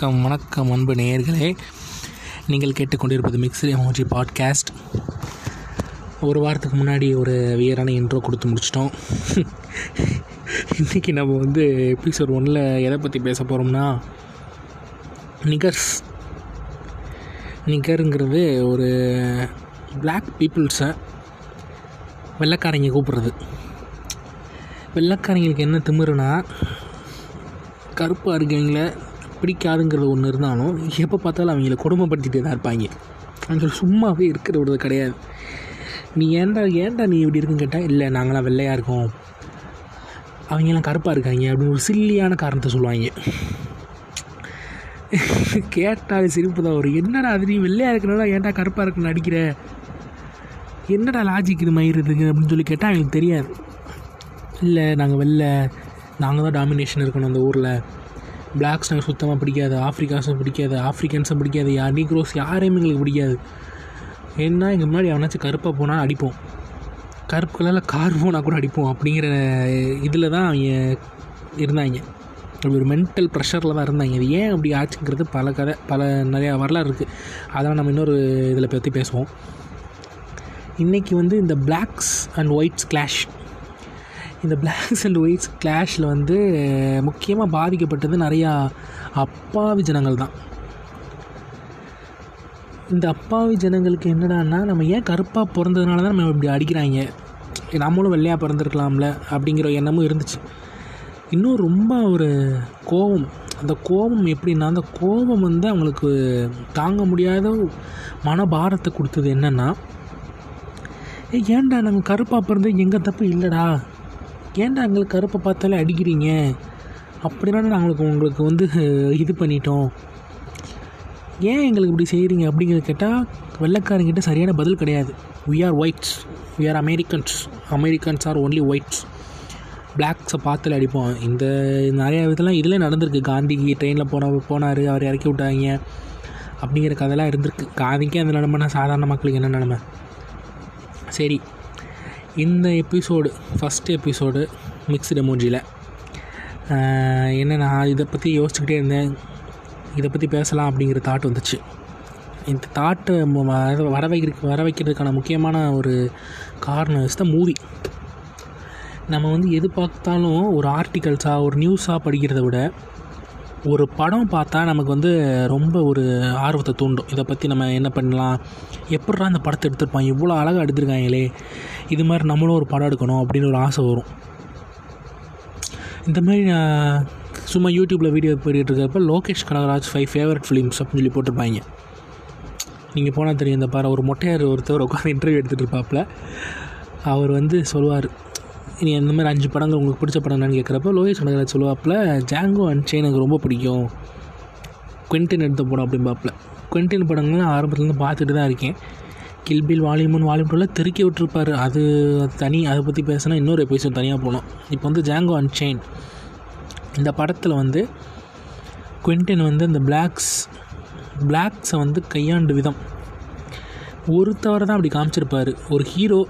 வணக்கம் வணக்கம் அன்பு நேயர்களே. நீங்கள் கேட்டுக்கொண்டிருப்பது மிக்ஸி எமோஜி பாட்காஸ்ட் ஒரு வாரத்துக்கு முன்னாடி ஒரு வியரான இன்ட்ரோ கொடுத்து முடிச்சிட்டோம். இன்றைக்கி நம்ம வந்து எபிசோட் ஒன்றில் எதை பற்றி பேச போகிறோம்னா நிகர்ஸ் நிகருங்கிறது ஒரு பிளாக் பீப்புள்ஸை வெள்ளைக்காரங்க கூப்பிட்றது. வெள்ளைக்காரங்களுக்கு என்ன திமிருனா கருப்பாக இருக்கவங்கள பிடிக்காதுங்கிறது ஒன்று இருந்தாலும் எப்போ பார்த்தாலும் அவங்கள கொடுமைப்படுத்திகிட்டே தான் இருப்பாங்க. அவங்க சும்மாவே இருக்கிற விடுறது கிடையாது. நீ ஏன்டா ஏன்டா நீ இப்படி இருக்குன்னு கேட்டால் இல்லை நாங்களாம் வெள்ளையாக இருக்கோம். அவங்கெல்லாம் கருப்பாக இருக்காங்க அப்படின்னு ஒரு சில்லியான காரணத்தை சொல்லுவாங்க. கேட்டால் சிரிப்பு தான் வரும். என்னடா அது நீ வெள்ளையாக இருக்கிறனால ஏன்டா கருப்பாக இருக்குன்னு நடிக்கிற? என்னடா லாஜிக் இது மயிருதுங்க அப்படின்னு சொல்லி கேட்டால் அவங்களுக்கு தெரியாது. இல்லை நாங்கள் வெளில நாங்கள் தான் டாமினேஷன் இருக்கணும் அந்த ஊரில். பிளாக்ஸ் நாங்கள் சுத்தமாக பிடிக்காது ஆஃப்ரிக்காஸும் பிடிக்காது ஆஃப்ரிக்கன்ஸும் பிடிக்காது யார் நீக்ரோஸ் யாரையும் எங்களுக்கு பிடிக்காது. ஏன்னா எங்கள் முன்னாடி அவனாச்சும் கருப்பாக போனால் அடிப்போம். கருப்பு கலரில் கார் போனால் கூட அடிப்போம் அப்படிங்கிற இதில் தான் அவங்க இருந்தாங்க. அப்படி ஒரு மென்டல் ப்ரெஷரில் தான் இருந்தாங்க. இது ஏன் அப்படி ஆச்சுங்கிறது பல கதை பல நிறையா வரலாறு இருக்குது அதெல்லாம் நம்ம இன்னொரு இதில் பற்றி பேசுவோம். இன்றைக்கி வந்து இந்த பிளாக்ஸ் அண்ட் ஒயிட்ஸ் கிளாஷ் இந்த பிளாக்ஸ் அண்ட் ஒயிட்ஸ் கிளாஷில் வந்து முக்கியமாக பாதிக்கப்பட்டது நிறையா அப்பாவி ஜனங்கள் தான். இந்த அப்பாவி ஜனங்களுக்கு என்னடான்னா நம்ம ஏன் கருப்பாக பிறந்ததுனால தான் நம்ம இப்படி அடிக்கிறாங்க? நம்மளும் வெள்ளையாக பிறந்திருக்கலாம்ல அப்படிங்கிற எண்ணமும் இருந்துச்சு. இன்னும் ரொம்ப ஒரு கோபம். அந்த கோபம் எப்படின்னா அந்த கோபம் வந்து அவங்களுக்கு தாங்க முடியாத மனபாரத்தை கொடுத்தது என்னென்னா ஏன்டா நாங்கள் கருப்பாக பிறந்து எங்கள் தப்பு இல்லைடா? ஏன்டா எங்களுக்கு கருப்பை பார்த்தாலே அடிக்கிறீங்க? அப்படின்னா நாங்களுக்கு உங்களுக்கு வந்து இது பண்ணிட்டோம். ஏன் எங்களுக்கு இப்படி செய்கிறீங்க அப்படிங்கிறத கேட்டால் வெள்ளைக்காரங்கிட்ட சரியான பதில் கிடையாது. We are whites we are Americans Americans are only whites பிளாக்ஸை பார்த்துல அடிப்போம். இந்த நிறைய இதெல்லாம் இதில் நடந்திருக்கு. காந்திக்கு ட்ரெயினில் போன போனார். அவர் இறக்கி விட்டாங்க. அப்படிங்கிற கதைலாம் இருந்திருக்கு. காந்திக்கே அந்த நிலமைனா சாதாரண மக்களுக்கு என்ன நிலமை? சரி. இந்த எபிசோடு ஃபஸ்ட் எபிசோடு மிக்ஸ்டு எமோஜியில் என்ன நான் இதை பற்றி யோசிச்சுக்கிட்டே இருந்தேன். இதை பற்றி பேசலாம் அப்படிங்கிற தாட் வந்துச்சு. இந்த தாட்டை வர வைக்கிறதுக்கு வர வைக்கிறதுக்கான முக்கியமான ஒரு காரணம் இஸ் த மூவி நம்ம வந்து எது பார்த்தாலும் ஒரு ஆர்டிகல்ஸாக ஒரு நியூஸாக படிக்கிறத விட ஒரு படம் பார்த்தா நமக்கு வந்து ரொம்ப ஒரு ஆர்வத்தை தூண்டும். இதை பற்றி நம்ம என்ன பண்ணலாம்? எப்படா அந்த படத்தை எடுத்திருப்பான்? இவ்வளோ அழகாக எடுத்திருக்காங்களே. இது மாதிரி நம்மளும் ஒரு படம் எடுக்கணும் அப்படின்னு ஒரு ஆசை வரும். இந்த மாதிரி சும்மா யூடியூப்பில் வீடியோ போயிட்டு இருக்கிறப்ப Lokesh Kanagaraj five favourite films அப்படின்னு சொல்லி போட்டிருப்பாங்க. நீங்கள் போனால் தெரியும் இந்த பாரு ஒரு மொட்டையார் ஒருத்தர் உட்காந்து இன்டர்வியூ எடுத்துகிட்டு இருப்பாப்புல அவர் வந்து சொல்லுவார் நீ இந்த மாதிரி அஞ்சு படங்கள் உங்களுக்கு பிடிச்ச படம் என்னன்னு கேட்குறப்ப லோகேஷ் கனகராஜ் சொல்லுவாப்பில் ஜாங்கோ அண்ட் செயின் எனக்கு ரொம்ப பிடிக்கும். குவென்டின் எடுத்த படம் அப்படிம்பாப்பில் குவென்டின் படங்கள்லாம் ஆரம்பத்துலேருந்து பார்த்துட்டு தான் இருக்கேன். கில்பில் வால்யூம் ஒன் வால்யூம் டூவில் திருக்கி விட்டுருப்பார். அது தனி அதை பற்றி பேசினா இன்னொரு எபிசோட் தனியாக போகணும். இப்போ வந்து ஜாங்கோ அண்ட் செயின் இந்த படத்தில் வந்து குவென்டின் வந்து அந்த பிளாக்ஸ் பிளாக்ஸை வந்து கையாண்டு விதம். ஒருத்தவரை தான் அப்படி காமிச்சிருப்பார். ஒரு ஹீரோ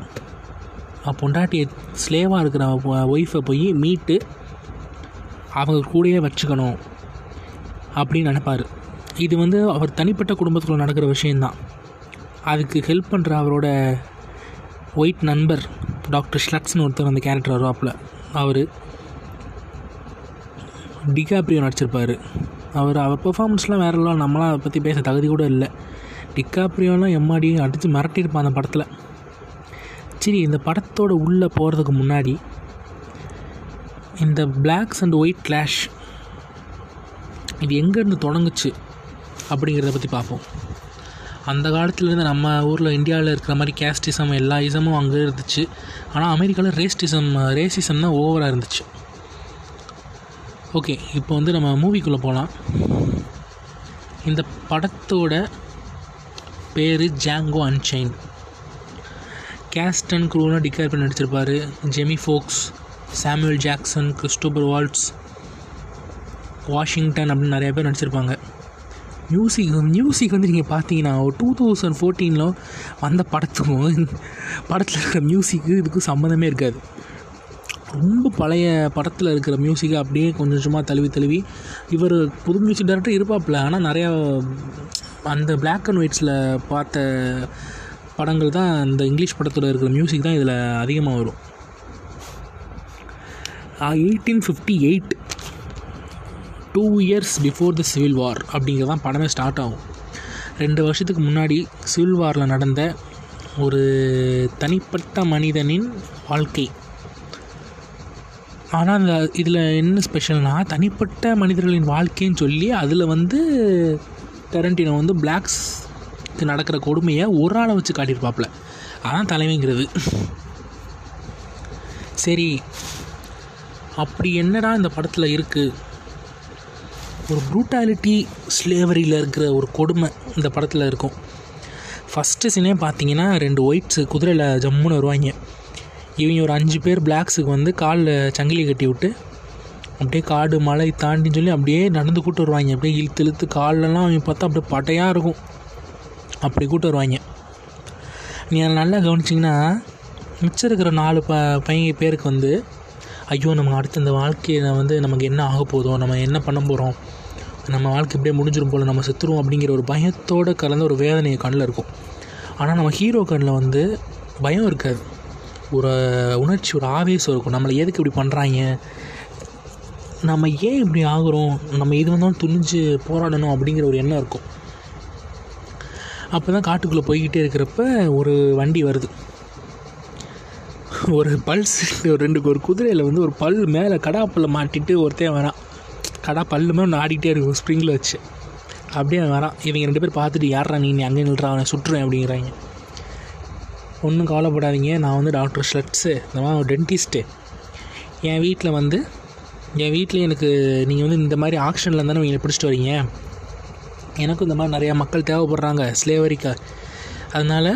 பொண்டாட்டியை ஸ்லேவாக இருக்கிற ஒய்ஃபை போய் மீட்டு அவங்க கூடயே வச்சுக்கணும் அப்படின்னு நினப்பார். இது வந்து அவர் தனிப்பட்ட குடும்பத்துக்குள்ளே நடக்கிற விஷயந்தான் அதுக்கு ஹெல்ப் பண்ணுற அவரோட ஒயிட் நண்பர் டாக்டர் ஷ்லட்ஸ்னு ஒருத்தர் அந்த கேரக்டர் வருவாப்பில் அவர். டிகாப்ரியோ நடிச்சிருப்பார். அவர் அவர் பெர்ஃபார்மன்ஸ்லாம் வேறெல்லாம் நம்மளாம் அதை பற்றி பேச தகுதி கூட இல்லை. டிகாப்ரியோலாம் எம்மாடி அடித்து மிரட்டியிருப்பான் அந்த படத்தில். சரி இந்த படத்தோட உள்ளே போகிறதுக்கு முன்னாடி இந்த பிளாக்ஸ் அண்ட் ஒயிட் கிளாஷ் இது எங்கேருந்து தொடங்குச்சு அப்படிங்கிறத பற்றி பார்ப்போம். அந்த காலத்துலேருந்து நம்ம ஊரில் இந்தியாவில் இருக்கிற மாதிரி கேஸ்டிசம் எல்லா இசமும் அங்கே இருந்துச்சு. ஆனால் அமெரிக்காவில் ரேஸ்டிசம் ரேசிசம் தான் ஓவராக இருந்துச்சு. ஓகே இப்போ வந்து நம்ம மூவிக்குள்ளே போகலாம் இந்த படத்தோட பேர் ஜாங்கோ அன்சைன் கேஸ்டன் குரூனா க்ரூலாம் பண்ணி நடிச்சிருப்பார். Jamie Foxx Samuel Jackson Christopher Waltz Washington அப்படின்னு நிறைய பேர் நடிச்சிருப்பாங்க. மியூசிக் மியூசிக் வந்து நீங்கள் பார்த்தீங்கன்னா ஒரு டூ தௌசண்ட் ஃபோர்டீனில் வந்த படத்துக்கும் படத்தில் இருக்கிற மியூசிக்கு இதுக்கும் சம்மந்தமே இருக்காது. ரொம்ப பழைய படத்தில் இருக்கிற மியூசிக்கை அப்படியே கொஞ்சம் கொஞ்சமாக தழுவி தழுவி இவர் புது மியூசிக் டேரக்டர் இருப்பாப்புல ஆனால் நிறையா அந்த பிளாக் அண்ட் ஒயிட்ஸில் பார்த்த படங்கள் தான் இந்த இங்கிலீஷ் படத்தில் இருக்கிற மியூசிக் தான் இதில் அதிகமாக வரும். Eighteen fifty eight two years before the civil war அப்படிங்கிறது தான் படமே ஸ்டார்ட் ஆகும். ரெண்டு வருஷத்துக்கு முன்னாடி சிவில் வாரில் நடந்த ஒரு தனிப்பட்ட மனிதனின் வாழ்க்கை. ஆனால் அந்த இதில் என்ன ஸ்பெஷல்னால் தனிப்பட்ட மனிதர்களின் வாழ்க்கைன்னு சொல்லி அதில் வந்து டெரண்டினோ வந்து பிளாக்ஸ்க்கு நடக்கிற கொடுமையை ஒரு ஆளை வச்சு காட்டியிருப்பாப்புல. அதான் தலைமைங்கிறது. சரி அப்படி என்னடா இந்த படத்தில் இருக்குது ஒரு ப்ரூட்டாலிட்டி ஸ்லேவரியில் இருக்கிற ஒரு கொடுமை இந்த படத்தில் இருக்கும். ஃபஸ்ட்டு சீனே பார்த்தீங்கன்னா ரெண்டு ஒயிட்ஸு குதிரையில் ஜம்முன்னு வருவாங்க. இவங்க ஒரு அஞ்சு பேர் பிளாக்ஸுக்கு வந்து காலில் சங்கிலி கட்டி விட்டு அப்படியே காடு மலை தாண்டின்னு சொல்லி அப்படியே நடந்து கூட்டு வருவாங்க. அப்படியே இழுத்து இழுத்து காலெலாம் அவங்க பார்த்தா அப்படியே பட்டையாக இருக்கும். அப்படி கூட்டு வருவாங்க. நீ அதை நல்லா கவனிச்சிங்கன்னா மிச்சம் இருக்கிற நாலு ப பையன் பேருக்கு வந்து ஐயோ நம்ம அடுத்த இந்த வாழ்க்கையில் வந்து நமக்கு என்ன ஆக போதும் நம்ம என்ன பண்ண போகிறோம் நம்ம வாழ்க்கை இப்படியே முடிஞ்சிடும் போல் நம்ம செத்துருவோம் அப்படிங்கிற ஒரு பயத்தோடு கலந்த ஒரு வேதனையை கண்ணில் இருக்கும். ஆனால் நம்ம ஹீரோ கண்ணில் வந்து பயம் இருக்காது. ஒரு உணர்ச்சி ஒரு ஆவேசம் இருக்கும். நம்மளை எதுக்கு இப்படி பண்ணுறாங்க நம்ம ஏன் இப்படி ஆகிறோம்? நம்ம இது வந்தாலும் துணிஞ்சு போராடணும் அப்படிங்கிற ஒரு எண்ணம் இருக்கும். அப்போ தான் காட்டுக்குள்ளே போய்கிட்டே இருக்கிறப்ப ஒரு வண்டி வருது. ஒரு பல்ஸ் ஒரு ரெண்டு ஒரு குதிரையில் வந்து ஒரு பல் மேலே கடாப்பல்ல மாட்டிட்டு ஒருத்தன் வரான். கடா பல்லுமே ஒன்று ஆடிக்கிட்டே இருக்கும் ஸ்ப்ரிங்கில் வச்சு. அப்படியே அவன் வரான். இவங்க ரெண்டு பேர் பார்த்துட்டு யாரா நீ? அங்கே நில்றா அவனை சுட்டுறேன் அப்படிங்கிறாங்க. ஒன்றும் கவலைப்படாதீங்க. நான் வந்து டாக்டர் ஷட்ஸு இந்த மாதிரி ஒரு டென்டிஸ்ட்டு என் வீட்டில் வந்து என் வீட்டில் எனக்கு நீங்கள் வந்து இந்த மாதிரி ஆக்ஷனில் இருந்தானே நீங்கள் பிடிச்சிட்டு வரீங்க? எனக்கும் இந்த மாதிரி நிறையா மக்கள் தேவைப்படுறாங்க ஸ்லேவரிக்கா அதனால்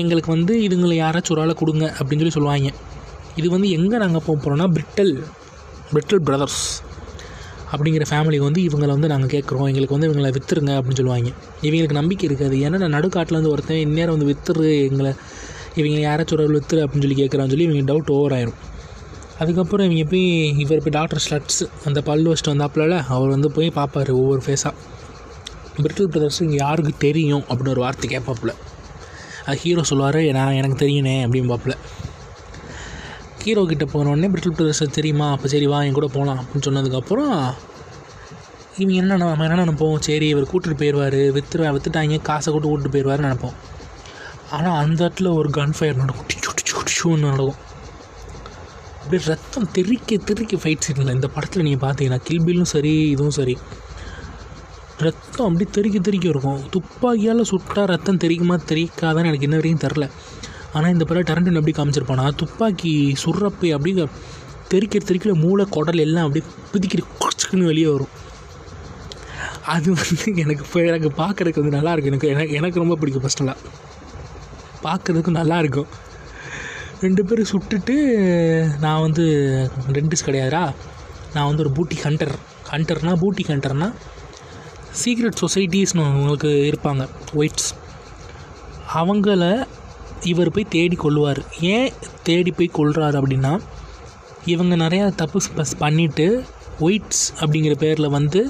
எங்களுக்கு வந்து இதுங்களை யாராச்சும் ஒரு ஆளை கொடுங்க அப்படின்னு சொல்லி சொல்லுவாங்க. இது வந்து எங்கே நாங்கள் போக போகிறோன்னா பிரிட்டல் பிரிட்டல் பிரதர்ஸ் அப்படிங்கிற ஃபேமிலிக்கு வந்து இவங்களை வந்து நாங்கள் கேட்குறோம். எங்களுக்கு வந்து இவங்களை விற்றுருங்க அப்படின்னு சொல்லுவாங்க. இவங்களுக்கு நம்பிக்கை இருக்காது. ஏன்னா நான் நடுக்காட்டில் வந்து ஒருத்தன் இந்நேரம் வந்து விற்றுரு எங்களை இவங்க யாராச்சும் ஒரு விற்றுரு அப்படின்னு சொல்லி கேட்குறான்னு சொல்லி இவங்க டவுட் ஓவர் ஆயிரும். அதுக்கப்புறம் இவங்க போய் இவர் போய் டாக்டர் ஸ்லட்ஸ் அந்த பல் வச்சுட்டு வந்தாப்புல அவர் வந்து போய் பார்ப்பாரு ஒவ்வொரு ஃபேஸாக பிரிட்டல் பிரதர்ஸ் இங்கே யாருக்கு தெரியும் அப்படின்னு ஒரு வார்த்தை கேட்பாப்புல. அது ஹீரோ சொல்லுவார் நான் எனக்கு தெரியுனே அப்படின்னு பார்ப்பல ஹீரோ கிட்ட போனோடனே பிரிட்டில் பிரதர்ஸ் தெரியுமா? அப்போ சரி வா என் கூட போகலாம் அப்படின்னு சொன்னதுக்கப்புறம் இவங்க என்ன நம்ம என்ன நினைப்போம்? சரி இவர் கூட்டிட்டு போயிடுவார் வித்துரு வித்துட்டாங்க காசை கூட்டு கூட்டிட்டு போயிடுவாருன்னு நினைப்போம். ஆனால் அந்த இடத்துல ஒரு கன் ஃபயர் நடக்கும். டிச்சு டிச்சு டிச்சுன்னு நடக்கும். அப்படியே ரத்தம் தெறிக்க தெறிக்க ஃபைட் சீனில் இந்த படத்தில் நீங்கள் பார்த்தீங்கன்னா கில்பிலும் சரி இதுவும் சரி. ரத்தம் அப்படி தெறிக்க தெறிக்க இருக்கும். துப்பாக்கியால் சுட்டால் ரத்தம் தெரிக்குமா தெரிக்காதான்னு எனக்கு இன்ன வரைக்கும் தெரில ஆனால் இந்த படம் டரண்டன் எப்படி காமிச்சிருப்பானா? துப்பாக்கி சுடுறப்பை அப்படியே தெறிக்கிற தெறிக்கிற மூளை குடல் எல்லாம் அப்படியே பிதிக்கிற குச்சிக்குன்னு வெளியே வரும். அது வந்து எனக்கு இப்போ எனக்கு பார்க்குறதுக்கு வந்து நல்லா இருக்கும். எனக்கு எனக்கு எனக்கு ரொம்ப பிடிக்கும் ஃபஸ்ட்டெல்லாம் பார்க்குறதுக்கு நல்லா இருக்கும். ரெண்டு பேரும் சுட்டுட்டு நான் வந்து டென்டிஸ்ட் கிடையாதுடா. நான் வந்து ஒரு பூட்டி ஹண்டர் ஹண்டர்னால் பூட்டி ஹண்டர்னால் சீக்ரெட் சொசைட்டிஸ்னு உங்களுக்கு இருப்பாங்க. ஒயிட்ஸ் அவங்கள இவர் போய் தேடி கொள்வார். ஏன் தேடி போய் கொள்கிறாரு அப்படின்னா இவங்க நிறையா தப்பு பஸ் பண்ணிவிட்டு ஒயிட்ஸ் அப்படிங்கிற பேரில் வந்து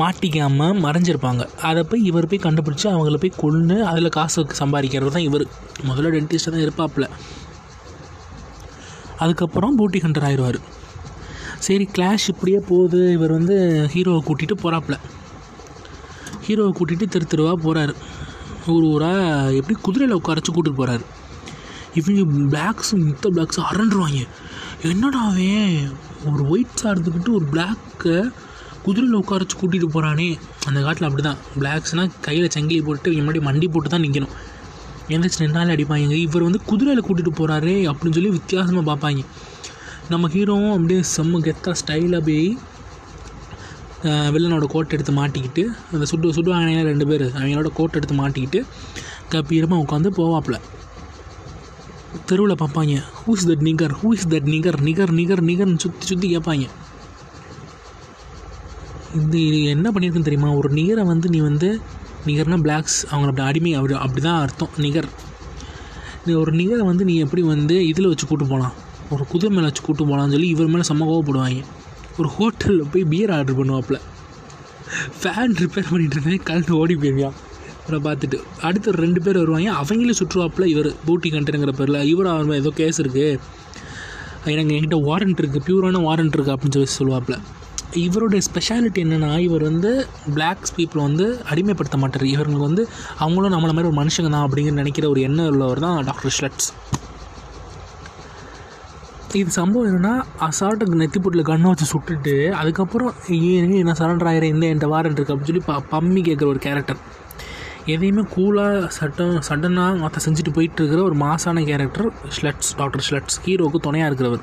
மாட்டிக்காமல் மறைஞ்சிருப்பாங்க. அதை போய் இவர் போய் கண்டுபிடிச்சி அவங்கள போய் கொண்டு அதில் காசு சம்பாதிக்கிறது தான் இவர். முதல்ல டென்டிஸ்ட்டாக தான் இருப்பாப்புல. அதுக்கப்புறம் பூட்டி ஹண்டர் ஆயிடுவார் சரி கிளாஷ் இப்படியே போகுது. இவர் வந்து ஹீரோவை கூட்டிகிட்டு போகிறாப்புல ஹீரோவை கூட்டிகிட்டு திரு தெருவாக போகிறாரு ஒரு ஊராக எப்படி குதிரையில் உட்காரச்சு கூட்டிட்டு போகிறாரு இவங்க பிளாக்ஸு மித்த பிளாக்ஸு அரண்டுருவாங்க. என்னடா ஒரு ஒயிட் சார்ந்துக்கிட்டு ஒரு பிளாக்கை குதிரையில் உட்காரச்சு கூட்டிகிட்டு போகிறானே அந்த காட்டில் அப்படி தான் பிளாக்ஸ்னால் கையில் சங்கிலி போட்டு இவங்க முன்னாடி மண்டி போட்டு தான் நிற்கணும் எந்திரிச்சு நின்னாலே அடிப்பாங்க. இவர் வந்து குதிரையில் கூட்டிகிட்டு போகிறாரே அப்படின்னு சொல்லி வித்தியாசமாக பார்ப்பாங்க. நம்ம ஹீரோவும் அப்படியே செம்ம கெத்தாக ஸ்டைலாக போய் வில்லனோட கோட்டை எடுத்து மாட்டிக்கிட்டு அந்த சுட்டு சுடுவாங்க ரெண்டு பேர். அவங்களோட கோட்டை எடுத்து மாட்டிக்கிட்டு கப்பீரமாக உட்காந்து போவாப்புல. தெருவில் பார்ப்பாங்க who is that nigger who is that nigger nigger nigger நிகர்னு சுற்றி சுற்றி கேட்பாங்க. இந்த இது என்ன பண்ணியிருக்குன்னு தெரியுமா? ஒரு நிகரை வந்து நீ வந்து நிகர்னா பிளாக்ஸ் அவங்கள அப்படி அடிமை அப்படி அப்படி தான் அர்த்தம் நிகர் நீ ஒரு நிகரை வந்து நீ எப்படி வந்து இதில் வச்சு கூட்டு போகலாம் ஒரு குதிரை மேலே வச்சு கூட்டு போகலான்னு சொல்லி இவர் மேலே செம்ம கோவப்படுவாங்க. ஒரு ஹோட்டலில் போய் பியர் ஆர்டர் பண்ணுவாப்புல ஃபேன் ரிப்பேர் பண்ணிட்டு இருந்தேன் கலந்து ஓடி போயிருவான் இவரை பார்த்துட்டு அடுத்து ஒரு ரெண்டு பேர் வருவாங்க அவங்களும் சுற்றுவாப்புல இவர் பூட்டி கண்டனுங்கிற பேரில் இவர் அவர் ஏதோ கேஸ் இருக்குது எனக்கு என்கிட்ட வாரண்ட் இருக்குது பியூரான வாரண்ட் இருக்குது அப்படின்னு சொல்லி சொல்லுவாப்புல இவருடைய ஸ்பெஷாலிட்டி என்னென்னா இவர் வந்து பிளாக்ஸ் பீப்புளை வந்து அடிமைப்படுத்த மாட்டார். இவங்களுக்கு வந்து அவங்களும் நம்மளை மாதிரி ஒரு மனுஷங்க தான் அப்படிங்கிற நினைக்கிற ஒரு எண்ணம் உள்ளவர் தான் டாக்டர் ஷ்லட்ஸ் இது சம்பவம் என்னென்னா அசால்ட்டு நெத்திப்பூட்டில் கண்ணை வச்சு சுட்டுட்டு அதுக்கப்புறம் ஏன் நான் சரண்டர் ஆகிறேன் இந்த என்கிட்ட வாரண்ட் இருக்குது அப்படின்னு சொல்லி ப பம்மி கேட்குற ஒரு கேரக்டர் எதையுமே கூலாக சட்டம் சடனாக மற்ற செஞ்சுட்டு போயிட்டு இருக்கிற ஒரு மாசான கேரக்டர் ஷ்லட்ஸ் டாக்டர் ஸ்லட்ஸ் ஹீரோவுக்கு துணையாக இருக்கிறவர்.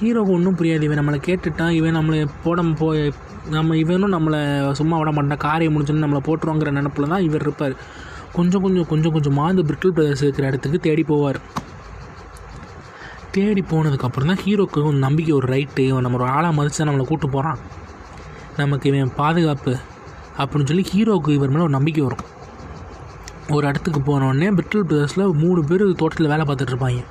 ஹீரோவுக்கு ஒன்றும் புரியாது. இவன் நம்மளை கேட்டுட்டான். இவன் நம்மளை போட போ நம்ம இவனும் நம்மளை சும்மா விட மாட்டான். காரியம் முடிஞ்சோன்னு நம்மளை போட்டுருவாங்கிற நினப்பில் தான் இவர் இருப்பார். கொஞ்சம் கொஞ்சம் கொஞ்சம் கொஞ்சமாக அந்த பிரிட்டில் பிரதர்ஸ் இருக்கிற இடத்துக்கு தேடி போவார். தேடி போனதுக்கப்புறம் தான் ஹீரோக்கு ஒரு நம்பிக்கை ஒரு ரைட்டு இவன் நம்ம ஒரு ஆளாக மதிச்சு நம்மளை கூட்டு போகிறான் நமக்கு இவன் பாதுகாப்பு அப்படின்னு சொல்லி ஹீரோவுக்கு இவர் மேலே ஒரு நம்பிக்கை வரும். ஒரு இடத்துக்கு போனோடனே பிரிட்டில் பிரதர்ஸில் மூணு பேர் தோட்டத்தில் வேலை பார்த்துட்ருப்பாங்க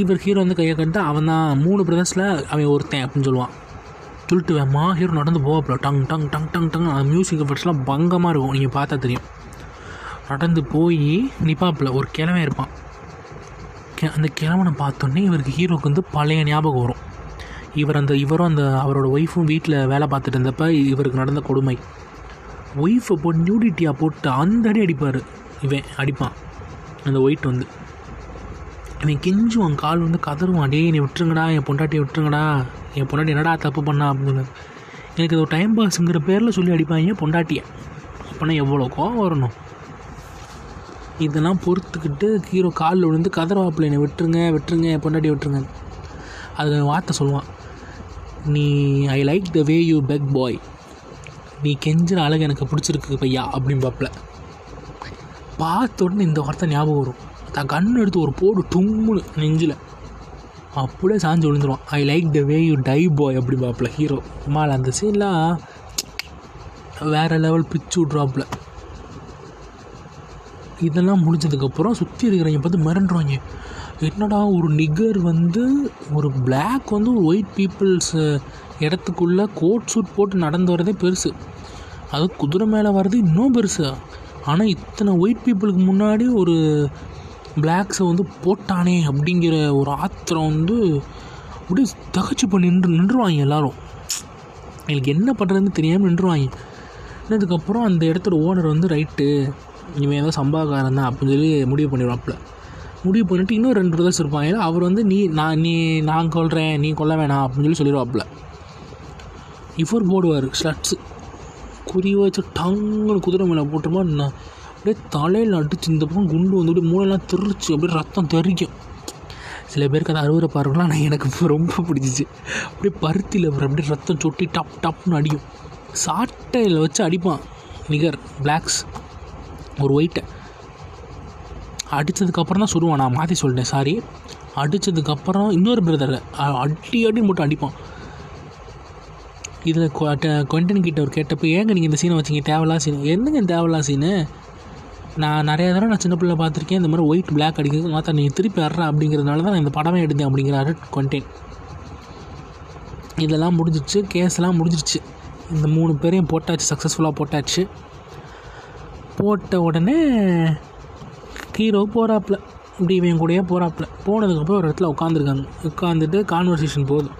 இவர் ஹீரோ வந்து கையை கண்டு அவன் தான் மூணு பிரதர்ஸில் அவன் ஒருத்தன் அப்படின்னு சொல்லுவான். சொல்லிட்டு வேமா ஹீரோ நடந்து போவாப்பில் டங் டங் டங் டங் டங் அந்த மியூசிக் எஃபெக்ட்ஸ்லாம் பங்கமாக இருக்கும். நீங்கள் பார்த்தா தெரியும். நடந்து போய் நிப்பாப்புல ஒரு கிழமை இருப்பான். அந்த கிழவனை பார்த்தோன்னே இவருக்கு ஹீரோக்கு வந்து பழைய ஞாபகம் வரும். இவர் அந்த இவரும் அந்த அவரோட ஒய்ஃபும் வீட்டில் வேலை பார்த்துட்டு இருந்தப்ப இவருக்கு நடந்த கொடுமை. ஒய்ஃபை போட்டு நியூடிட்டியாக போட்டு அந்த அடி அடிப்பார். இவன் அடிப்பான். அந்த ஒயிட் வந்து. இவன் கெஞ்சுவான் கால் வந்து கதருவான் டேய் என்னை விட்டுருங்கடா என் பொண்டாட்டியை விட்டுருங்கடா. என் பொண்டாட்டி என்னடா தப்பு பண்ணா? அப்படின்னு எனக்கு இது ஒரு டைம் பாஸுங்கிற பேரில் சொல்லி அடிப்பாங்க பொண்டாட்டியை. அப்போனா எவ்வளோ கோவம் வரணும்? இதெல்லாம் பொறுத்துக்கிட்டு ஹீரோ காலில் விழுந்து கதறவாப்பில் என்னை விட்டுருங்க விட்டுருங்க என் பொண்டாட்டி விட்டுருங்க. அதில் வார்த்தை சொல்லுவான். நீ I like the way you beg boy நீ கெஞ்சிற அழகு எனக்கு பிடிச்சிருக்கு பையா அப்படிம்பாப்புல பார்த்த உடனே இந்த வார்த்தை ஞாபகம் வரும். தான் கண் எடுத்து ஒரு போடு டும்முன்னு நெஞ்சில். அப்படியே சாஞ்சு விழுந்துருவான். I like the way you die boy அப்படி பார்ப்பல ஹீரோ. மால அந்த சீன்லாம் வேறு லெவல் பிச்சு விட்ருவாப்புல இதெல்லாம் முடிஞ்சதுக்கப்புறம் சுற்றி இருக்கிறவங்க பார்த்து மிரண்டுருவாங்க என்னடா ஒரு நிகர் வந்து ஒரு பிளாக் வந்து ஒரு ஒயிட் பீப்புள்ஸ் இடத்துக்குள்ளே கோட் சூட் போட்டு நடந்து வரதே பெருசு. அது குதிரை மேலே வர்றது இன்னும் பெருசு. ஆனால் இத்தனை ஒயிட் பீப்புளுக்கு முன்னாடி ஒரு பிளாக்ஸை வந்து போட்டானே அப்படிங்கிற ஒரு ஆத்திரம் வந்து அப்படியே தகச்சு பண்ணி நின்று நின்றுவாங்க எல்லோரும். எனக்கு என்ன பண்ணுறதுன்னு தெரியாமல் நின்றுவாங்க. நின்றதுக்கப்புறம் அந்த இடத்தோட ஓனர் வந்து ரைட்டு இவன் ஏதோ சம்பாக்காரன் தான் அப்படின்னு சொல்லி முடிவு பண்ணிடுவாப்புல. முடிவு பண்ணிட்டு இன்னும் ரெண்டு பிரதர்ஸ் இருப்பாங்க அவர் வந்து நீ நான் நீ நான் கொள்கிறேன் நீ கொல்ல வேணாம் அப்படின்னு சொல்லி சொல்லிடுவாப்புல. இஃபோர் போடுவார் ஸ்லட்ஸு குறி வச்சு டங்குன்னு குதிரை மேலே போட்டுருமா நான் அப்படியே தலையில் அடிச்சு இந்த பக்கம் குண்டு வந்துட்டு மூளைலாம் தெரிச்சு அப்படியே ரத்தம் தெறிக்கும். சில பேருக்கு அது அறுவரை பாருங்களாம் ஆனால் எனக்கு ரொம்ப பிடிச்சிச்சு. அப்படியே பருத்தியில் அப்படியே ரத்தம் சொட்டி டப் டப்னு அடிக்கும். சாட்டையில் வச்சு அடிப்பான் நிகர் பிளாக்ஸ் ஒரு ஒயிட்டை அடித்ததுக்கப்புறம் தான் சொல்லுவான் நான் மாற்றி சொல்லிட்டேன் சாரி அடித்ததுக்கப்புறம் இன்னொரு பிரதரை அடி அடி மட்டும் அடிப்பான். இதில் கொண்டன் கிட்ட ஒரு கேட்டப்போ ஏங்க நீங்கள் இந்த சீனை வச்சீங்க? தேவையில்லா சீன் என்னங்க இந்த தேவையில்லா சீனு நான் நிறைய தடவை நான் சின்ன பிள்ளை பார்த்துருக்கேன் இந்த மாதிரி ஒயிட் பிளாக் அடிக்கிறது. மாத்தா நீ திருப்பி வர்ற அப்படிங்கிறதுனால தான் நான் இந்த படமே எடுத்தேன் அப்படிங்கிறாரு கொண்டேன் இதெல்லாம் முடிஞ்சிச்சு கேஸ்லாம் முடிஞ்சிருச்சு. இந்த மூணு பேரையும் போட்டாச்சு சக்ஸஸ்ஃபுல்லாக போட்டாச்சு. போட்ட உடனே ஹீரோ போகிறாப்புல இப்படி இவன் கூடயே போகிறாப்புல போனதுக்கப்புறம் ஒரு இடத்துல உட்காந்துருக்காங்க உட்காந்துட்டு கான்வர்சேஷன் போகுது.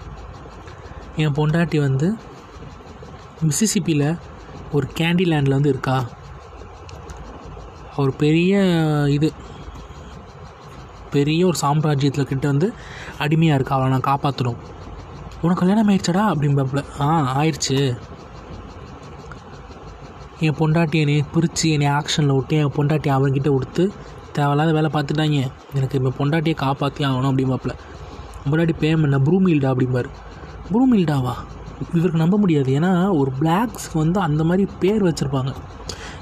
என் பொண்டாட்டி வந்து மிசிசிப்பியில் ஒரு கேண்டி லேண்டில் வந்து இருக்கா? ஒரு பெரிய இது. பெரிய ஒரு சாம்ராஜ்யத்தில் கிட்ட வந்து அடிமையாக இருக்கா? அவளை நான் காப்பாற்றணும் உனக்கு கல்யாணம் ஆயிடுச்சடா? அப்படிம்பாப்புல ஆ ஆயிடுச்சு. என் பொண்டாட்டி என்னை பிரித்து என்னை ஆக்ஷனில் விட்டு என் பொண்டாட்டி அவன்கிட்ட கொடுத்து தேவையில்லாத வேலை பார்த்துட்டாங்க. எனக்கு இப்போ பொண்டாட்டியை காப்பாற்றி ஆகணும் அப்படிம்பாப்பில். பொண்டாட்டி பேமெண்ட் ப்ரூமில்டா அப்படிம்பாரு. ப்ரூமில்டாவா? இவருக்கு நம்ப முடியாது. ஏன்னா ஒரு பிளாக்ஸ்க்கு வந்து அந்த மாதிரி பேர் வச்சுருப்பாங்க.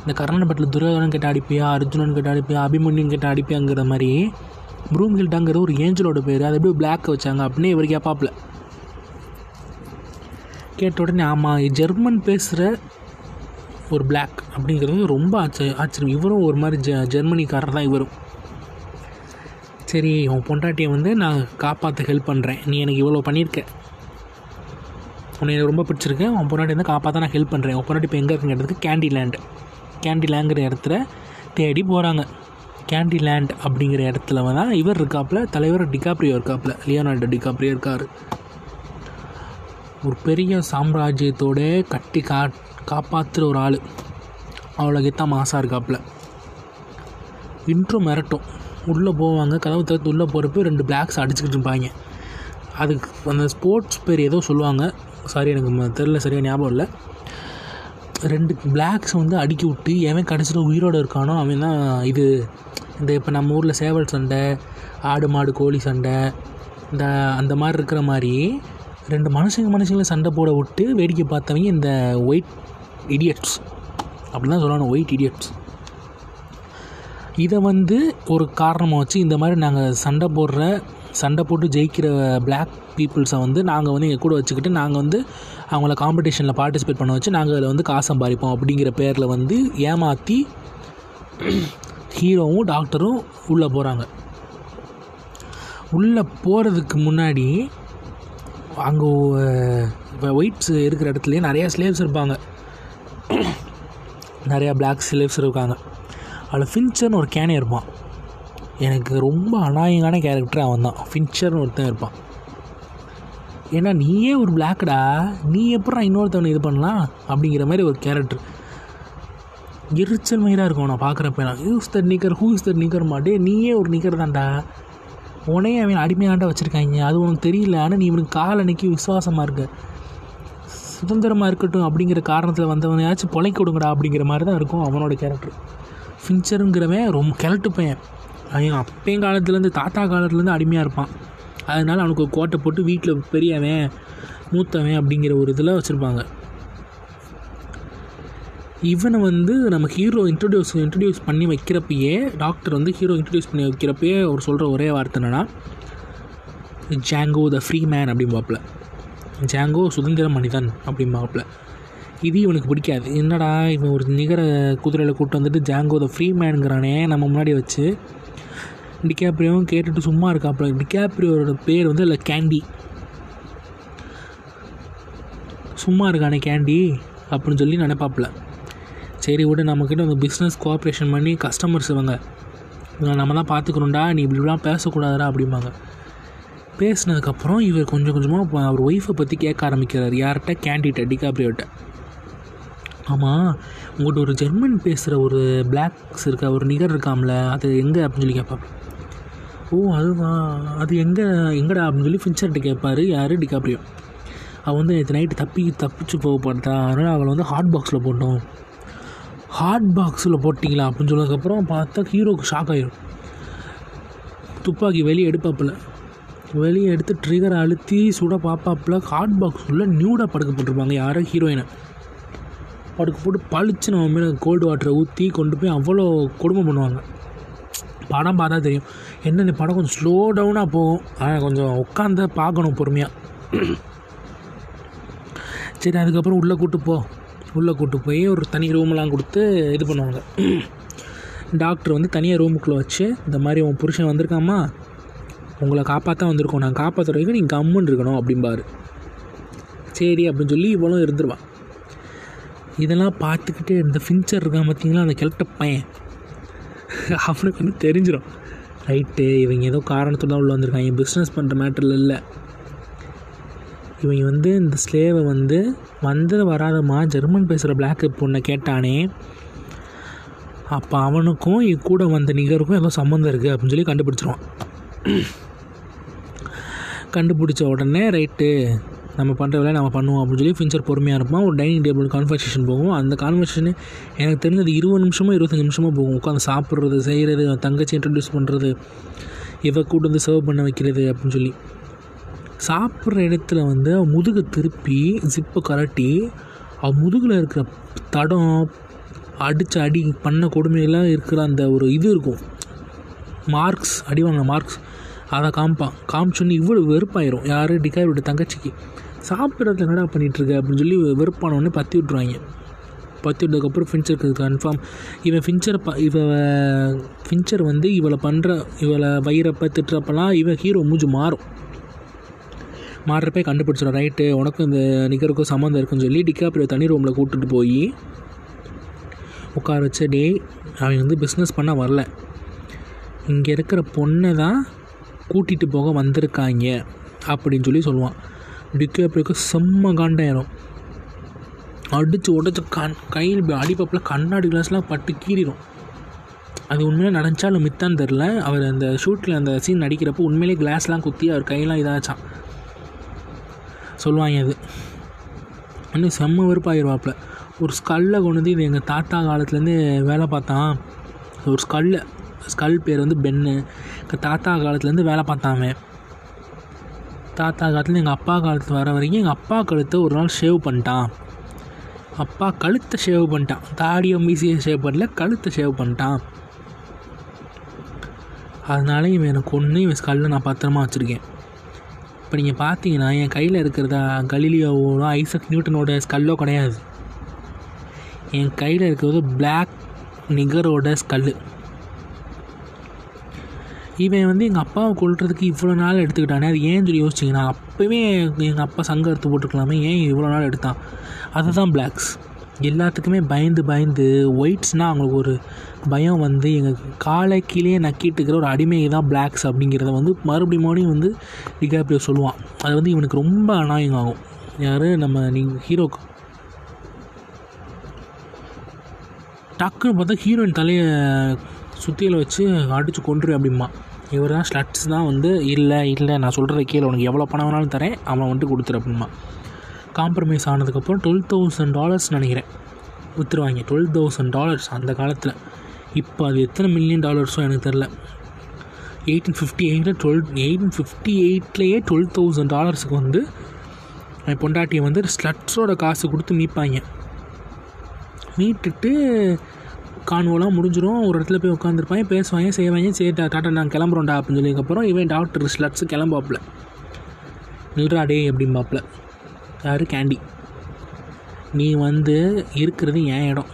இந்த கர்ணப்பட்டில் துரியோதனன் கேட்ட அடிப்பியா அர்ஜுனன் கேட்ட அடிப்பியா அபிமன்யன் கேட்ட அடிப்பியாங்கிற மாதிரி ப்ரூமில்டாங்கிற ஒரு ஏஞ்சலோட பேர். அதை எப்படி பிளாக் வச்சாங்க. அப்படின்னு இவர் கேட்பாப்பில் கேட்ட உடனே ஆமாம் ஜெர்மன் பேசுகிற ஒரு பிளாக் அப்படிங்கிறது ரொம்ப ஆச்சரிய ஆச்சரியம். இவரும் ஒரு மாதிரி ஜெ ஜெர்மனிக்காரர் தான் இவரும். சரி உன் பொண்டாட்டியை வந்து நான் காப்பாற்ற ஹெல்ப் பண்ணுறேன் நீ எனக்கு இவ்வளோ பண்ணியிருக்க உன்னை ரொம்ப பிடிச்சிருக்கு. உன் பொண்டாட்டி வந்து காப்பாற்ற நான் ஹெல்ப் பண்ணுறேன் உன் பொண்டாட்டி இப்போ எங்கே இருக்குங்க இடத்துக்கு கேண்டி லேண்டு கேண்டி லேங்குற இடத்துல தேடி போகிறாங்க கேண்டி லேண்ட் அப்படிங்கிற இடத்துல தான் இவர் இருக்காப்புல தலைவர் டிகாப்ரியோ இருக்காப்புல. லியோனால்டோ டிகாப்ரியோ இருக்கார். ஒரு பெரிய சாம்ராஜ்யத்தோட கட்டி காட் காப்பாற்றுற ஒரு ஆள். அவ்வளோ கெத்தா மாசாக இருக்காப்புல. இன்ட்ரோ மிரட்டும். உள்ளே போவாங்க. கதவு தவிர்த்து உள்ளே போகிறப்ப ரெண்டு பிளாக்ஸ் அடிச்சுக்கிட்டு இருப்பாங்க. அதுக்கு அந்த ஸ்போர்ட்ஸ் பேர் ஏதோ சொல்லுவாங்க. சாரி எனக்கு ம- தெரில சரியாக ஞாபகம் இல்லை. ரெண்டு பிளாக்ஸ் வந்து அடுக்கி விட்டு எவன் கடைசியில் உயிரோடு இருக்கானோ அவன் தான் இது இந்த இப்போ நம்ம ஊரில் சேவல் சண்டை ஆடு மாடு கோழி சண்டை இந்த அந்த மாதிரி இருக்கிற மாதிரி ரெண்டு மனுஷங்க மனுஷங்களை சண்டை போட விட்டு வேடிக்கை பார்த்தவங்க இந்த ஒயிட் இடியட்ஸ் அப்படிலாம் சொல்லணும் ஒயிட் இடியட்ஸ் இதை வந்து ஒரு காரணமாக வச்சு இந்த மாதிரி நாங்கள் சண்டை போடுற சண்டை போட்டு ஜெயிக்கிற பிளாக் பீப்புள்ஸை வந்து நாங்கள் வந்து எங்கள் கூட வச்சுக்கிட்டு நாங்கள் வந்து அவங்கள காம்படிஷனில் பார்ட்டிசிபேட் பண்ண வச்சு நாங்கள் அதில் வந்து காசு சம்பாதிப்போம் அப்படிங்கிற பேரில் வந்து ஏமாற்றி ஹீரோவும் டாக்டரும் உள்ளே போகிறாங்க உள்ளே போகிறதுக்கு முன்னாடி அங்கே ஒயிட்ஸ் இருக்கிற இடத்துலையே நிறையா ஸ்லேவ்ஸ் இருப்பாங்க. நிறையா பிளாக் ஸ்லேவ்ஸ் இருக்காங்க. அதில் ஃபின்ச்சர்னு ஒரு கேனே இருப்பான். எனக்கு ரொம்ப அநாயகான கேரக்டர் அவன் தான் ஃபின்ச்சர்னு ஒருத்தன் இருப்பான். ஏன்னா நீயே ஒரு பிளாக்டா நீ எப்படா இன்னொருத்தவனை இது பண்ணலாம்? அப்படிங்கிற மாதிரி ஒரு கேரக்டர் எரிச்சல் மயிராக இருக்கும் நான் பார்க்குறப்ப. நான் use that nigger who is that nigger மாட்டே நீயே ஒரு நிக்கர் தான்டா. உனையே அவன் அடிமையாண்டா வச்சுருக்காங்க. அது உனக்கு தெரியல. ஆனால் நீ இவனுக்கு கால் அன்னைக்கு விசுவாசமாக இருக்க. சுதந்திரமாக இருக்கட்டும் அப்படிங்கிற காரணத்தில் வந்தவனையாச்சும் பொழைக்க விடுங்கடா அப்படிங்கிற மாதிரி தான் இருக்கும் அவனோட கேரக்டர் ஃபின்ச்சருங்கிறவன் ரொம்ப கிழட்டு பையன். அவன் அப்பையும் காலத்துலேருந்து தாத்தா காலத்துலேருந்து அடிமையாக இருப்பான். அதனால் அவனுக்கு ஒரு கோட்டை போட்டு வீட்டில் பெரியவன் மூத்தவன் அப்படிங்கிற ஒரு இதில் வச்சுருப்பாங்க. இவனை வந்து நம்ம ஹீரோ இன்ட்ரடியூஸ் இன்ட்ரடியூஸ் பண்ணி வைக்கிறப்பயே டாக்டர் வந்து ஹீரோ இன்ட்ரடியூஸ் பண்ணி வைக்கிறப்பயே அவர் சொல்கிற ஒரே வார்த்தை என்னன்னா ஜாங்கோ த ஃப்ரீ மேன் அப்படிம்பாப்புல. ஜாங்கோ சுதந்திர மனிதன் அப்படிம்பாப்புல. இது இவனுக்கு பிடிக்காது. என்னடா இவன் ஒரு நிகர குதிரையில் கூட்டு வந்துட்டு ஜாங்கோ த ஃப்ரீ மேனுங்கிறானே நம்ம முன்னாடி வச்சு. டிகாப்ரியோவும் கேட்டுட்டு சும்மா இருக்காப்புல. டிகாப்ரியோட பேர் வந்து இல்லை கேண்டி. சும்மா இருக்கானே கேண்டி அப்படின்னு சொல்லி நினைப்பாப்புல. சரி விட நம்மக்கிட்ட வந்து பிஸ்னஸ் கோஆப்ரேஷன் பண்ணி கஸ்டமர்ஸ் இவங்க. இவங்க நம்ம தான் பார்த்துக்கணும்டா நீ இப்படிலாம் பேசக்கூடாதுடா அப்படிம்பாங்க. பேசினதுக்கப்புறம் இவர் கொஞ்சம் கொஞ்சமாக அவர் ஒய்ஃபை பற்றி கேட்க ஆரம்பிக்கிறார். யார்கிட்ட? கேண்டிட்ட டிகாப்ரியோட்ட ஆமாம் உங்கள்கிட்ட ஒரு ஜெர்மன் பேசுகிற ஒரு பிளாக்ஸ் இருக்க ஒரு நிகர் இருக்காம்ல அது எங்கே அப்படின்னு சொல்லி கேட்பாங்க ஓ அதுவா? அது எங்கே எங்கடா அப்படின்னு சொல்லி ஃபின்ச்சர்கிட்ட கேட்பாரு. யார்? டிகாப்ரியோ அவள் வந்து நேற்று நைட்டு தப்பி தப்பிச்சு போக போட்டா அதனால் அவளை வந்து ஹாட் பாக்ஸில் போட்டோம். ஹாட் பாக்ஸில் போட்டிங்களா அப்படின்னு சொன்னதுக்கப்புறம் பார்த்தா ஹீரோக்கு ஷாக் ஆயிடும் துப்பாக்கி வெளியே எடுப்பாப்புல. வெளியே எடுத்து ட்ரிகரை அழுத்தி சுட பாப்பாப்புல ஹாட் பாக்ஸ் உள்ள நியூடாக படுக்க போட்டிருப்பாங்க. யாரோ ஹீரோயினை படுக்க போட்டு பளிச்சு நம்ம மேலே கோல்டு வாட்டரை ஊற்றி கொண்டு போய் அவ்வளோ கொடுமை பண்ணுவாங்க. படம் பார்த்தா தெரியும். என்ன இந்த படம் கொஞ்சம் ஸ்லோ டவுனாக போகும். ஆனால் கொஞ்சம் உட்காந்து பார்க்கணும் பொறுமையாக சரி அதுக்கப்புறம் உள்ளே கூட்டு போ. உள்ளே கூட்டு போய் ஒரு தனி ரூம்லாம் கொடுத்து இது பண்ணுவாங்க. டாக்டர் வந்து தனியாக ரூமுக்குள்ளே வச்சு இந்த மாதிரி உன் புருஷன் வந்திருக்காமா? உங்களை காப்பாற்ற வந்திருக்கோம். நான் காப்பாற்றுற வரைக்கும் நீங்கள் கம்முன்னு இருக்கணும் அப்படிம்பாரு. சரி அப்படின்னு சொல்லி இவ்வளோ இருந்துருவான் இதெல்லாம் பார்த்துக்கிட்டு இந்த ஃபின்ச்சர் இருக்கான் பார்த்தீங்களா? அந்த கிழட்ட பையன். அவனுக்கு வந்து தெரிஞ்சிடும் ரைட்டு இவங்க ஏதோ காரணத்தோட தான் உள்ளே வந்திருக்காங்க. பிஸ்னஸ் பண்ணுற மேட்டரில் இல்லை. இவங்க வந்து இந்த ஸ்லேவை வந்து வந்தது வராதமா ஜெர்மன் பேசுகிற பிளாக் பொண்ணை கேட்டானே. அப்போ அவனுக்கும் கூட வந்த நிகருக்கும் ஏதோ சம்மந்தம் இருக்குது அப்படின்னு சொல்லி கண்டுபிடிச்சிருவான். கண்டுபிடிச்ச உடனே ரைட்டு நம்ம பண்ணுற வேலையை நம்ம பண்ணுவோம் அப்படின்னு சொல்லி ஃபின்சர் பொறுமையாக இருப்பான். ஒரு டைனிங் டேபிள் கான்வர்சேஷன் போகும். அந்த கான்வர்சேஷன் எனக்கு தெரிஞ்சது இருபது நிமிஷமோ இருபத்தஞ்சி நிமிஷமோ போகும். உட்காந்து சாப்பிட்றது செய்கிறது தங்கச்சி இன்ட்ரடியூஸ் பண்ணுறது இவ கூட்டு வந்து சர்வ் பண்ண வைக்கிறது அப்படின்னு சொல்லி. சாப்பிட்ற இடத்துல வந்து முதுகை முதுகு திருப்பி ஜிப்பை கரட்டி அவன் முதுகில் இருக்கிற தடம் அடித்து அடி பண்ண கொடுமையெல்லாம் இருக்கிற அந்த ஒரு இது இருக்கும். மார்க்ஸ் அடி வாங்கின மார்க்ஸ் அதை காமிப்பான் காமிச்சோன்னு இவ்வளோ வெறுப்பாயிரும். யார்? டிகாரியோட தங்கச்சிக்கு. சாப்பிட்றதுல என்னடா பண்ணிகிட்ருக்க அப்படின்னு சொல்லி வெறுப்பானவொடனே பற்றி விட்ருவாங்க பற்றி விட்டதுக்கப்புறம் ஃபின்ச்சருக்கு கன்ஃபார்ம் இவன் ஃபின்ச்சரை ப இவ ஃபின்ச்சர் வந்து இவளை பண்ணுற இவளை வயிறப்ப திட்டுறப்பெல்லாம் இவன் ஹீரோ மூஞ்சி மாறும். மாறுறப்பே கண்டுபிடிச்சிடும் ரைட்டு உனக்கும் இந்த நிகருக்கும் சம்மந்தம் இருக்குன்னு சொல்லி டிகாப்ரியோ தனி ரூமில் கூப்பிட்டுட்டு போய் உட்கார வச்ச டே அவன் வந்து பிஸ்னஸ் பண்ண வரல. இங்கே இருக்கிற பொண்ணை தான் கூட்டிகிட்டு போக வந்திருக்காங்க அப்படின்னு சொல்லி சொல்லுவான். டிகாப்ரியோக்கு செம்ம காண்டாயிரும். அடித்து உடச்சி கண் கையில் அடிப்பப்பில் கண்ணாடி கிளாஸ்லாம் பட்டு கீறிடும் அது உண்மையிலே நடந்தாலும் மித்தான் மித்தான்னு தெரில அவர் அந்த ஷூட்டில் அந்த சீன் நடிக்கிறப்போ உண்மையிலே கிளாஸ்லாம் குத்தி அவர் கையெல்லாம் இதாச்சான். சொல்லுவாங்க அது. இன்னும் செம்ம வெறுப்பாயிருவாப்புல. ஒரு ஸ்கல்லை கொண்டு வந்து இது எங்கள் தாத்தா காலத்துலேருந்து வேலை பார்த்தான். ஒரு ஸ்கல்லை. ஸ்கல் பேர் வந்து பென்னு. தாத்தா காலத்துலேருந்து வேலை பார்த்தான் அவன் தாத்தா காலத்துலேருந்து எங்கள் அப்பா காலத்து வர வரைக்கும் எங்கள் அப்பா கழுத்தை ஒரு நாள் ஷேவ் பண்ணிட்டான். அப்பா கழுத்தை ஷேவ் பண்ணிட்டான். தாடியும் மீசியை ஷேவ் பண்ணல கழுத்தை ஷேவ் பண்ணிட்டான். அதனால இவன் எனக்கு ஒன்று இவன் ஸ்கல்லை நான் பத்திரமா வச்சுருக்கேன். இப்போ நீங்கள் பார்த்தீங்கன்னா என் கையில் இருக்கிறதா கலீலியோவோட ஐசக் நியூட்டனோட ஸ்கல்லோ கிடையாது. என் கையில் இருக்கிறது பிளாக் நிகரோட ஸ்கல்லு. இவன் வந்து எங்கள் அப்பாவை கொள்றதுக்கு இவ்வளோ நாள் எடுத்துக்கிட்டானே. அது ஏன்னு சொல்லி யோசிச்சிங்கன்னா அப்போவே எங்கள் அப்பா சங்கம் எடுத்து போட்டுருக்கலாமே. ஏன் இவ்வளோ நாள் எடுத்தான்? அதுதான் பிளாக்ஸ் எல்லாத்துக்குமே பயந்து பயந்து ஒயிட்ஸ்னால் அவங்களுக்கு ஒரு பயம் வந்து எங்கள் காலை கீழே நக்கிட்டு இருக்கிற ஒரு அடிமை தான் பிளாக்ஸ் அப்படிங்கிறத வந்து மறுபடியும் மறுபடியும் வந்து டிகாப்ரியோ சொல்லுவான். அது வந்து இவனுக்கு ரொம்ப அனாயம் ஆகும். யார்? நம்ம நீங்கள் ஹீரோக்கு டக்குன்னு பார்த்தா ஹீரோயின் தலையை சுத்தியில் வச்சு அடித்து கொண்டுரு அப்படிமா இவர் தான் ஸ்லட்ஸ் தான் வந்து இல்லை இல்லை நான் சொல்கிறத கீழே உனக்கு எவ்வளோ பணம் வேணாலும் தரேன் அவன் வந்துட்டு கொடுத்துரு அப்படிமா காம்ப்ரமைஸ் ஆனதுக்கப்புறம் டுவெல் தௌசண்ட் டாலர்ஸ் நினைக்கிறேன். விற்றுருவாங்க டுவெல் தௌசண்ட் டாலர்ஸ் அந்த காலத்தில். இப்போ அது எத்தனை மில்லியன் டாலர்ஸோ எனக்கு தெரில. எயிட்டீன் ஃபிஃப்டி எயிட்டில் டுவெல் எயிட்டீன் ஃபிஃப்டி எயிட்லேயே டுவெல் தௌசண்ட் டாலர்ஸுக்கு வந்து என் பொண்டாட்டியை வந்து ஸ்லட்ஸோட காசு கொடுத்து மீட்பாங்க. மீட்டுட்டு கான்வோலாம் முடிஞ்சிடும் ஒரு இடத்துல போய் உட்காந்துருப்பாங்க பேசுவாங்க செய்வாங்க சரி டாட்டா நான் கிளம்புறோம்டா அப்படின்னு அப்புறம் இவன் டாக்டர் ஸ்லட்ஸ் கிளம்பாப்புல நில்றா டே அப்படிம்பாப்புல. யார்? கேண்டி. நீ வந்து இருக்கிறது என் இடம்.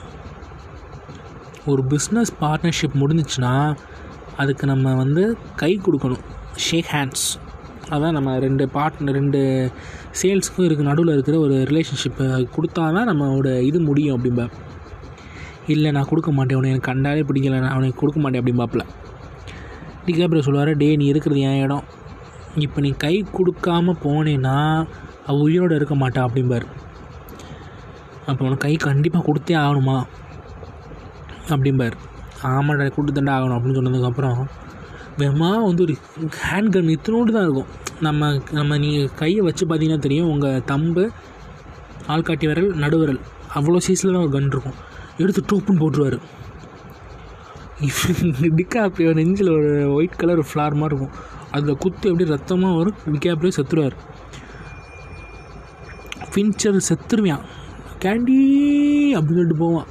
ஒரு பிஸ்னஸ் பார்ட்னர்ஷிப் முடிஞ்சிச்சுன்னா அதுக்கு நம்ம வந்து கை கொடுக்கணும். ஷேக் ஹேண்ட்ஸ் அதான் நம்ம ரெண்டு பார்ட்னர் ரெண்டு சேல்ஸுக்கும் இருக்கு நடுவில் இருக்கிற ஒரு ரிலேஷன்ஷிப்பை கொடுத்தா தான் நம்மளோட இது முடியும் அப்படிம்பா. இல்லை நான் கொடுக்க மாட்டேன். அவனை எனக்கு கண்டாலே பிடிக்கல. நான் அவனுக்கு கொடுக்க மாட்டேன் அப்படிம்பாப்புல டிகாப்ரியோ சொல்லுவார் டே நீ இருக்கிறது என் இடம். இப்போ நீ கை கொடுக்காம போனேன்னா அவள் உயிரோடு இருக்க மாட்டா அப்படிம்பார். அப்போ உனக்கு கை கண்டிப்பாக கொடுத்தே ஆகணுமா? அப்படிம்பார். ஆமாடா கொடுத்துட்டா ஆகணும் அப்படின்னு சொன்னதுக்கப்புறம் வெமா வந்து ஒரு ஹேண்ட் கன் இத்தனோடு தான் இருக்கும். நம்ம நம்ம நீங்கள் கையை வச்சு பார்த்தீங்கன்னா தெரியும் உங்கள் தம்பு ஆள்காட்டி விரல் நடுவிரல் அவ்வளோ சைஸில் தான் ஒரு கன் இருக்கும். எடுத்து டூப்புன்னு போட்டுருவார். டிகாப்ரியோ நெஞ்சில் ஒரு ஒயிட் கலர் ஃப்ளார் மாதிரி இருக்கும். அதில் குத்து அப்படியே ரத்தமாக வரும் டிகாப்ரியோ செத்துருவார். ஃபின்ச்சர் செத்துருவான் கேண்டி அப்படின்னு சொல்லிட்டு போவான்.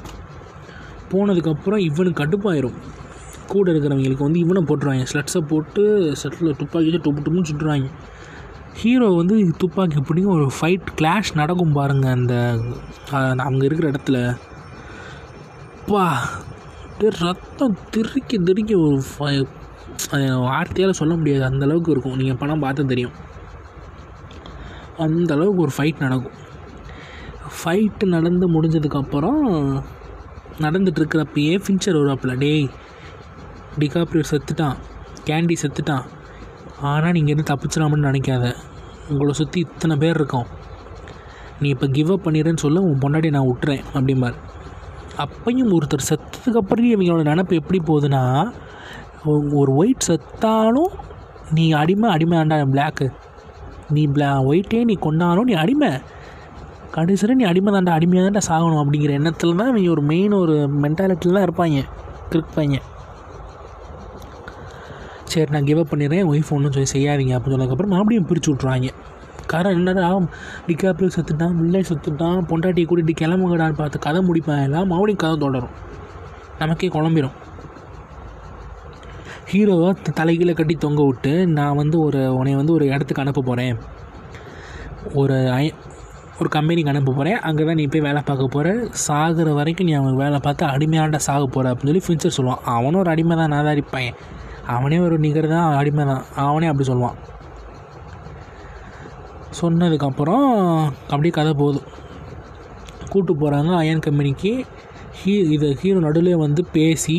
போனதுக்கப்புறம் இவனுக்கு கடுப்பாயிரும். கூட இருக்கிறவங்களுக்கு வந்து இவனை போட்டுருவாங்க. ஸ்லட்ஸை போட்டு ஸ்லட்டில் துப்பாக்கி டொப்பு டொப்புன்னு சுட்டுருவாங்க. ஹீரோ வந்து துப்பாக்கி பிடிக்கும். ஒரு ஃபைட் கிளாஷ் நடக்கும் பாருங்கள் அந்த அங்கே இருக்கிற இடத்துல. அப்பா. அப்படியே ரத்தம் திருக்கி திருக்கி ஒரு அது வார்த்தையால் சொல்ல முடியாது. அந்த அளவுக்கு இருக்கும். நீங்கள் படம் பார்த்தா தெரியும். அந்த அளவுக்கு ஒரு ஃபைட் நடக்கும். ஃபைட்டு நடந்து முடிஞ்சதுக்கப்புறம் நடந்துட்டுருக்கிறப்பயே ஃபின்ச்சர் வருவாப்புல. டேய் டிகாப்ரியோ செத்துட்டான். கேண்டி செத்துட்டான். ஆனால் நீங்கள் எதுவும் தப்பிச்சிடாமன்னு நினைக்காத. உங்களை சுற்றி இத்தனை பேர் இருக்கோம். நீ இப்போ கிவ் அப் பண்ணிடுறேன்னு சொல்ல உன் பொண்டாட்டி நான் விட்டுறேன். அப்படிம்பார். அப்பையும் ஒருத்தர் செத்ததுக்கு அப்புறம் இவங்களோட நினப்பு எப்படி போகுதுன்னா ஒ- ஒரு ஒயிட் செத்தாலும் நீ அடிமை அடிமை ஆண்டா பிளாக்கு நீ பிளா ஒயிட்டே நீ கொண்டாலும் நீ அடிமை. கடைசியில் நீ அடிமை தாண்டா அடிமையாக தாண்டா சாகணும் அப்படிங்கிற எண்ணத்தில் தான் இவங்க ஒரு மெயின் ஒரு மென்டாலிட்டியில் தான் இருப்பாங்க கிருப்பாங்க சரி நான் கிவ் அப் பண்ணிடுறேன் ஒய்ஃப் ஒன்றும் சொல்லி செய்யாதீங்க அப்படின்னு சொன்னதுக்கப்புறம் மறுபடியும் பிரித்து விட்ருவாங்க காரணம் என்னடா டிகாப்ரியோ செத்துட்டான் முல்லை செத்துட்டான் பொண்டாட்டியை கூட்டிகிட்டு கிளம்புங்கடான்னு பார்த்து கதை முடிப்பேன் எல்லாம் மறுபடியும் கதை தொடரும். நமக்கே குழம்பிடும் ஹீரோவை த- தலைகீழ கட்டி தொங்க விட்டு நான் வந்து ஒரு உன்னை வந்து ஒரு இடத்துக்கு அனுப்ப போகிறேன் ஒரு ஐ ஒரு கம்பெனிக்கு அனுப்ப போகிறேன் அங்கே தான் நீ போய் வேலை பார்க்க போகிற சாகிற வரைக்கும் நீ அவங்க வேலை பார்த்து அடிமையாண்ட சாக போகிற அப்படின்னு சொல்லி ஃபின்ச்சர் சொல்லுவான். அவனும் ஒரு அடிமை தான் நாதாரி பையன் அவனே ஒரு நிகர் தான் அடிமை தான் அவனே அப்படி சொல்லுவான். சொன்னதுக்கப்புறம் அப்படியே கதை போகுது. கூப்பிட்டு போகிறாங்க அயன் கம்பெனிக்கு ஹீ இது ஹீரோ நடுவில் வந்து பேசி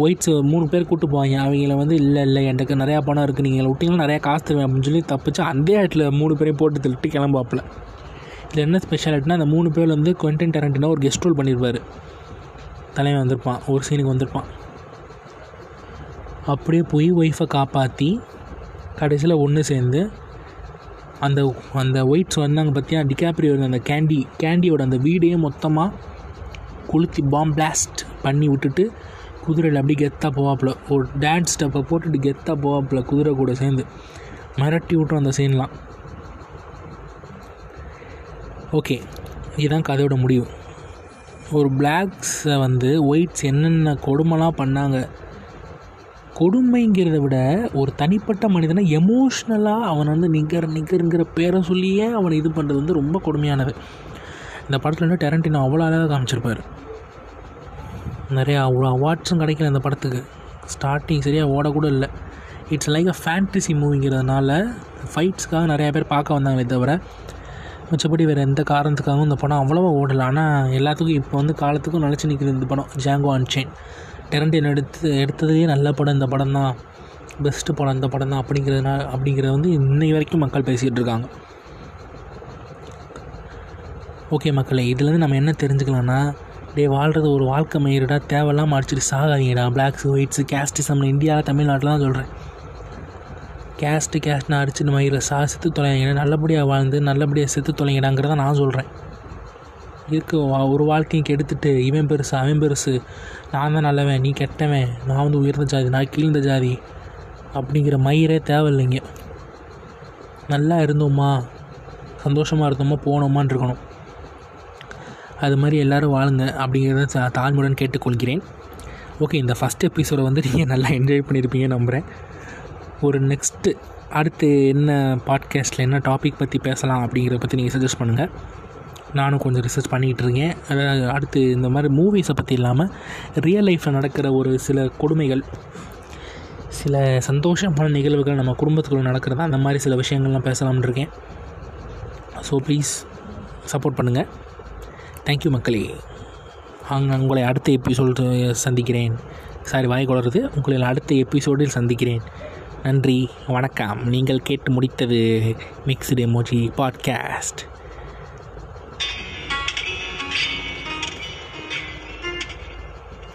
ஒயிட்ஸ் மூணு பேர் கூப்பிட்டு போவாங்க. அவங்கள வந்து இல்லை இல்லை எனக்கு நிறையா பணம் இருக்குது நீங்கள் விட்டிங்கன்னா நிறையா காசு தருவேன் அப்படின்னு சொல்லி தப்பிச்சு அந்த இடத்துல மூணு பேரையும் போட்டு தள்ளிட்டு கிளம்பாப்பில் இதில் என்ன ஸ்பெஷாலிட்டினா அந்த மூணு பேர் வந்து குவென்டன் டெரண்டினோ ஒரு கெஸ்ட் ரோல் பண்ணியிருப்பார் தலைவன் வந்திருப்பான் ஒரு சீனுக்கு வந்திருப்பான். அப்படியே போய் ஒய்ஃபை காப்பாற்றி கடைசியில் ஒன்று சேர்ந்து அந்த அந்த ஒயிட்ஸ் வந்தாங்க பார்த்தியா டிகாப்ரியோ அந்த கேண்டி கேண்டியோட அந்த வீடையே மொத்தமாக கொளுத்தி பாம் பிளாஸ்ட் பண்ணி விட்டுட்டு குதிரையில் அப்படி கெத்தாக போவாப்புல. ஒரு டான்ஸ் ஸ்டெப்பை போட்டுட்டு கெத்தாக போவாப்புல குதிரை கூட சேர்ந்து. மிரட்டி விட்ரும் அந்த சீன்லாம் ஓகே இதுதான் கதையோட முடிவு. ஒரு பிளாக்ஸை வந்து ஒயிட்ஸ் என்னென்ன கொடுமைலாம் பண்ணாங்க கொடுமைங்கிறத விட ஒரு தனிப்பட்ட மனிதனை எமோஷ்னலாக அவனை வந்து நிகர் நிகருங்கிற பேரை சொல்லியே அவனை இது பண்ணுறது வந்து ரொம்ப கொடுமையானது. இந்த படத்தில் வந்து டெரண்டினோ அவ்வளோ அழகாக காமிச்சிருப்பார். நிறையா அவ்வளோ அவார்ட்ஸும் கிடைக்கல இந்த படத்துக்கு. ஸ்டார்டிங் சரியாக ஓடக்கூட இல்லை. இட்ஸ் லைக் அ ஃபேண்டசி மூவிங்கிறதுனால ஃபைட்ஸ்க்காக நிறையா பேர் பார்க்க வந்தாங்களே தவிர மிச்சப்படி வேறு எந்த காரணத்துக்காகவும் இந்த படம் அவ்வளோவா ஓடலை. ஆனால் எல்லாத்துக்கும் இப்போ வந்து காலத்துக்கும் நினச்சி நிற்கிறது இந்த படம். ஜாங்கோ அன்சைன் டெரண்டின் எடுத்து எடுத்ததுலேயே நல்ல படம் இந்த படம் தான் பெஸ்ட்டு படம் இந்த படம் தான் அப்படிங்கிறதுனால அப்படிங்கிறத வந்து இன்னை வரைக்கும் மக்கள் பேசிகிட்டு இருக்காங்க. ஓகே மக்களே இதுலேருந்து நம்ம என்ன தெரிஞ்சுக்கலாம்னா டே வாழ்கிறது ஒரு வாழ்க்கை மயிரிடா தேவையில்லாமல் அடிச்சுட்டு சாகாதீங்கடா. பிளாக்ஸு ஒயிட்ஸு கேஸ்டிசம்னு இந்தியாவில் தமிழ்நாட்டில் தான் சொல்கிறேன் கேஸ்ட்டு கேஸ்ட்னு அடிச்சுட்டு மயிரை சா செத்து தொலைங்க. நல்லபடியாக வாழ்ந்து நல்லபடியாக செத்து தொலைங்கடாங்கிறத நான் சொல்கிறேன் இருக்கு வா- ஒரு வாழ்க்கையும் கெடுத்துட்டு இவன் பெருசு அவன் பெருசு. நான் தான் நல்லவன் நீ கெட்டவன். நான் வந்து உயர்ந்த ஜாதி நான் கீழ்ந்த ஜாதி. அப்படிங்கிற மயிரே தேவையில்லைங்க. நல்லா இருந்தோமா? சந்தோஷமாக இருந்தோமா? போனோமான்னு இருக்கணும். அது மாதிரி எல்லோரும் வாழுங்க அப்படிங்கிறத தாழ்மையுடன் கேட்டுக்கொள்கிறேன். ஓகே இந்த ஃபஸ்ட் எபிசோடை வந்து நீங்கள் நல்லா என்ஜாய் பண்ணியிருப்பீங்க நம்புகிறேன் ஒரு நெக்ஸ்ட்டு அடுத்து என்ன பாட்காஸ்ட்டில் என்ன டாபிக் பற்றி பேசலாம் அப்படிங்கிறத பற்றி நீங்கள் சஜஸ்ட் பண்ணுங்கள் நானும் கொஞ்சம் ரிசர்ச் பண்ணிக்கிட்டு இருக்கேன். அதாவது அடுத்து இந்த மாதிரி மூவிஸை பற்றி இல்லாமல் ரியல் லைஃப்பில் நடக்கிற ஒரு சில கொடுமைகள் சில சந்தோஷமான நிகழ்வுகள் நம்ம குடும்பத்துக்குள்ள நடக்கிறதா அந்த மாதிரி சில விஷயங்கள்லாம் பேசலாம்னு இருக்கேன். ஸோ ப்ளீஸ் சப்போர்ட் பண்ணுங்கள் தேங்க்யூ மக்களே. அங்கே உங்களை அடுத்த எபிசோடு சந்திக்கிறேன். சாரி வாய் குளருது உங்களை அடுத்த எபிசோடில் சந்திக்கிறேன். நன்றி வணக்கம். நீங்கள் கேட்டு முடித்தது மிக்ஸ்டு எமோஜி பாட்காஸ்ட்